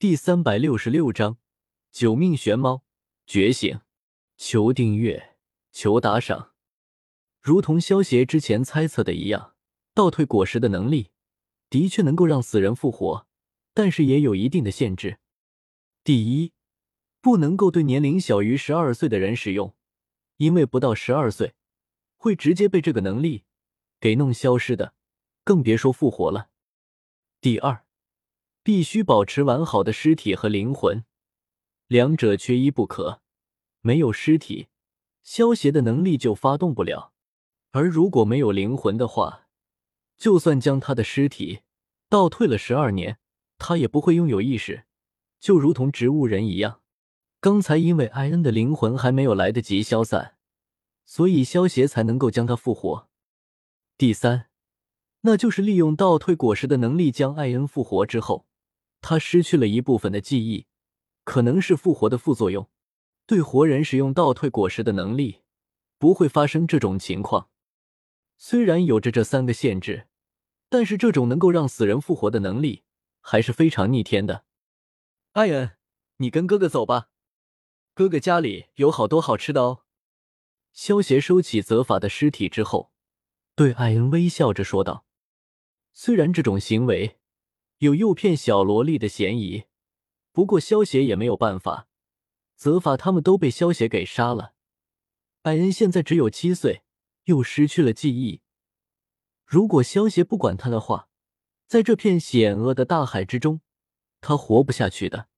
第三百六十六章九命玄猫觉醒。求订阅，求打赏。如同萧协之前猜测的一样，倒退果实的能力的确能够让死人复活，但是也有一定的限制。第一，不能够对年龄小于十二岁的人使用，因为不到十二岁会直接被这个能力给弄消失的，更别说复活了。第二。必须保持完好的尸体和灵魂，两者缺一不可。没有尸体，消邪的能力就发动不了；而如果没有灵魂的话，就算将他的尸体倒退了十二年，他也不会拥有意识，就如同植物人一样。刚才因为艾恩的灵魂还没有来得及消散，所以消邪才能够将他复活。第三，那就是利用倒退果实的能力将艾恩复活之后。他失去了一部分的记忆，可能是复活的副作用。对活人使用倒退果实的能力，不会发生这种情况。虽然有着这三个限制，但是这种能够让死人复活的能力还是非常逆天的。艾恩，你跟哥哥走吧，哥哥家里有好多好吃的哦。萧协收起泽法的尸体之后，对艾恩微笑着说道：“虽然这种行为……”有诱骗小萝莉的嫌疑，不过萧邪也没有办法。泽法他们都被萧邪给杀了。艾恩现在只有七岁，又失去了记忆。如果萧邪不管他的话，在这片险恶的大海之中，他活不下去的。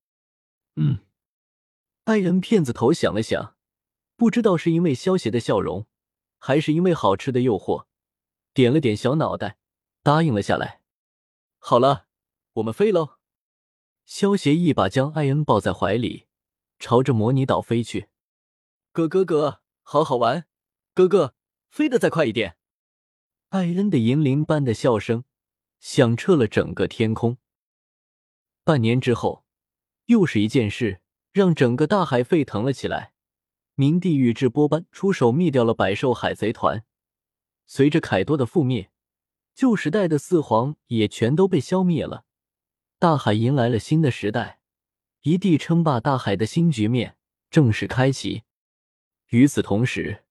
嗯，艾恩骗子头想了想，不知道是因为萧邪的笑容，还是因为好吃的诱惑，点了点小脑袋，答应了下来。好了。我们飞喽！萧协一把将艾恩抱在怀里，朝着模拟岛飞去。哥哥哥，好好玩！哥哥，飞得再快一点！艾恩的银铃般的笑声响彻了整个天空。半年之后，又是一件事让整个大海沸腾了起来。明帝宇智波斑出手灭掉了百兽海贼团。随着凯多的覆灭，旧时代的四皇也全都被消灭了。大海迎来了新的时代，一地称霸大海的新局面正式开启。与此同时，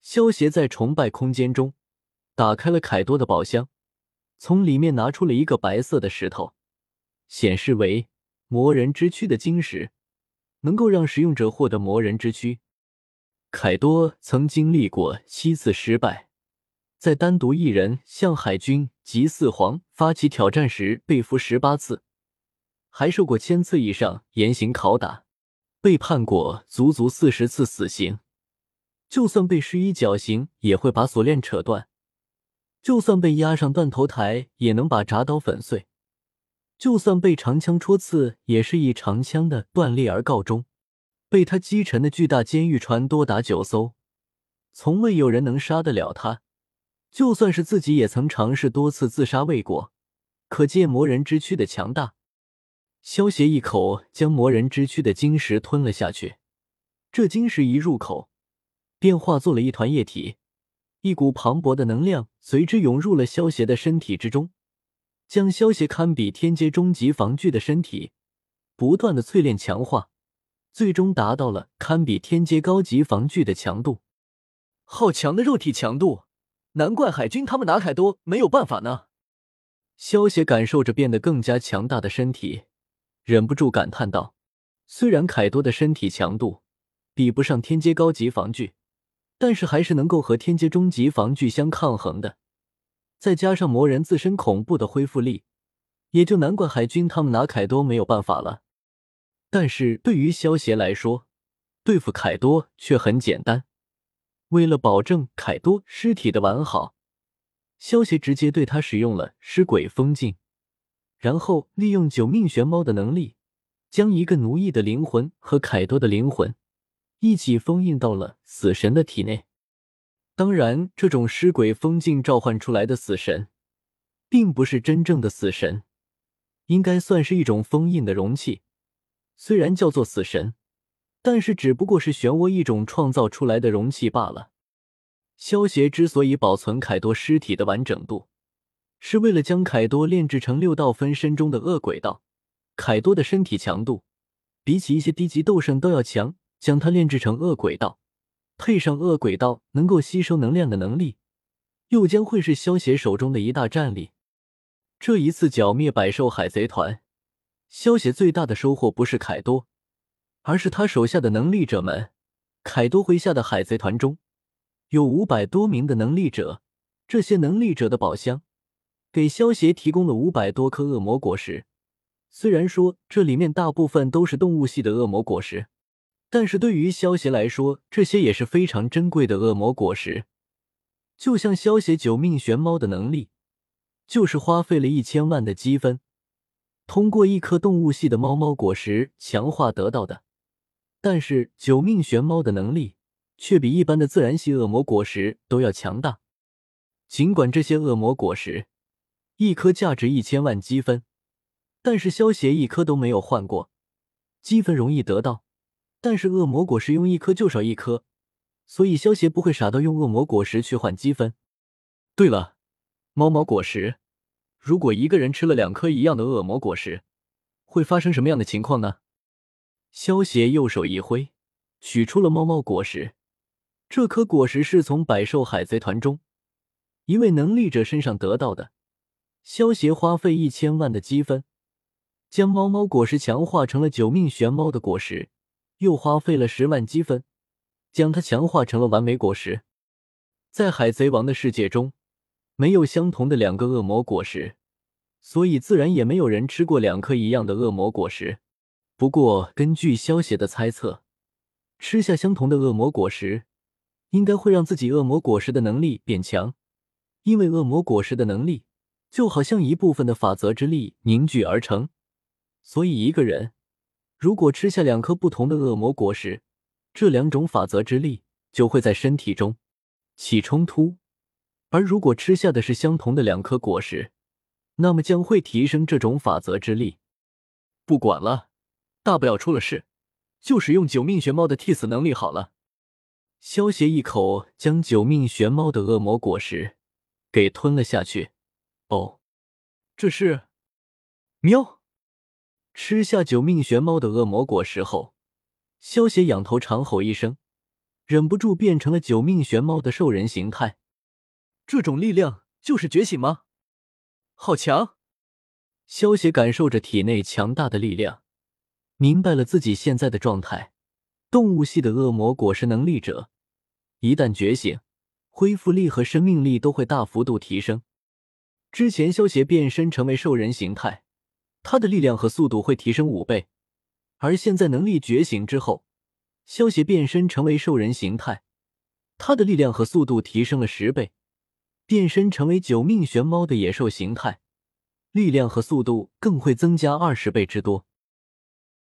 萧协在崇拜空间中打开了凯多的宝箱，从里面拿出了一个白色的石头，显示为魔人之躯的晶石，能够让使用者获得魔人之躯。凯多曾经历过七次失败，在单独一人向海军及四皇发起挑战时被俘十八次。还受过千次以上严刑拷打，被判过足足四十次死刑。就算被施以绞刑，也会把锁链扯断；就算被压上断头台，也能把铡刀粉碎；就算被长枪戳刺，也是以长枪的断裂而告终。被他击沉的巨大监狱船多达九艘，从未有人能杀得了他。就算是自己，也曾尝试多次自杀未果。可见魔人之躯的强大。萧协一口将魔人之躯的晶石吞了下去，这晶石一入口，便化作了一团液体，一股磅礴的能量随之涌入了萧协的身体之中，将萧协堪比天阶终极防具的身体不断的淬炼强化，最终达到了堪比天阶高级防具的强度。好强的肉体强度，难怪海军他们拿凯多没有办法呢。萧协感受着变得更加强大的身体。忍不住感叹道：“虽然凯多的身体强度比不上天阶高级防具，但是还是能够和天阶中级防具相抗衡的。再加上魔人自身恐怖的恢复力，也就难怪海军他们拿凯多没有办法了。但是对于萧协来说，对付凯多却很简单。为了保证凯多尸体的完好，萧协直接对他使用了尸鬼封禁。”然后利用九命玄猫的能力，将一个奴役的灵魂和凯多的灵魂一起封印到了死神的体内。当然，这种尸鬼封禁召唤出来的死神，并不是真正的死神，应该算是一种封印的容器。虽然叫做死神，但是只不过是漩涡一种创造出来的容器罢了。萧协之所以保存凯多尸体的完整度。是为了将凯多炼制成六道分身中的恶鬼道，凯多的身体强度比起一些低级斗圣都要强，将他炼制成恶鬼道，配上恶鬼道能够吸收能量的能力，又将会是萧协手中的一大战力。这一次剿灭百兽海贼团，萧协最大的收获不是凯多，而是他手下的能力者们。凯多麾下的海贼团中有五百多名的能力者，这些能力者的宝箱给萧协提供了五百多颗恶魔果实。虽然说这里面大部分都是动物系的恶魔果实，但是对于萧协来说，这些也是非常珍贵的恶魔果实。就像萧协九命玄猫的能力。就是花费了一千万的积分，通过一颗动物系的猫猫果实强化得到的。但是九命玄猫的能力却比一般的自然系恶魔果实都要强大。尽管这些恶魔果实一颗价值一千万积分，但是萧协一颗都没有换过。积分容易得到，但是恶魔果实用一颗就少一颗，所以萧协不会傻到用恶魔果实去换积分。对了。猫猫果实，如果一个人吃了两颗一样的恶魔果实，会发生什么样的情况呢？萧协右手一挥，取出了猫猫果实。这颗果实是从百兽海贼团中一位能力者身上得到的。萧协花费一千万的积分，将猫猫果实强化成了九命玄猫的果实，又花费了十万积分，将它强化成了完美果实。在海贼王的世界中。没有相同的两个恶魔果实，所以自然也没有人吃过两颗一样的恶魔果实。不过，根据萧协的猜测，吃下相同的恶魔果实，应该会让自己恶魔果实的能力变强。因为恶魔果实的能力就好像一部分的法则之力凝聚而成，所以一个人如果吃下两颗不同的恶魔果实，这两种法则之力就会在身体中起冲突。而如果吃下的是相同的两颗果实，那么将会提升这种法则之力。不管了，大不了出了事，就使用九命玄猫的替死能力好了。萧协一口将九命玄猫的恶魔果实给吞了下去。哦，这是喵！吃下九命玄猫的恶魔果实后，萧协仰头长吼一声，忍不住变成了九命玄猫的兽人形态。这种力量就是觉醒吗？好强！萧协感受着体内强大的力量，明白了自己现在的状态。动物系的恶魔果实能力者，一旦觉醒，恢复力和生命力都会大幅度提升。之前萧协变身成为兽人形态，他的力量和速度会提升五倍，而现在能力觉醒之后，萧协变身成为兽人形态，他的力量和速度提升了十倍。变身成为九命玄猫的野兽形态，力量和速度更会增加二十倍之多。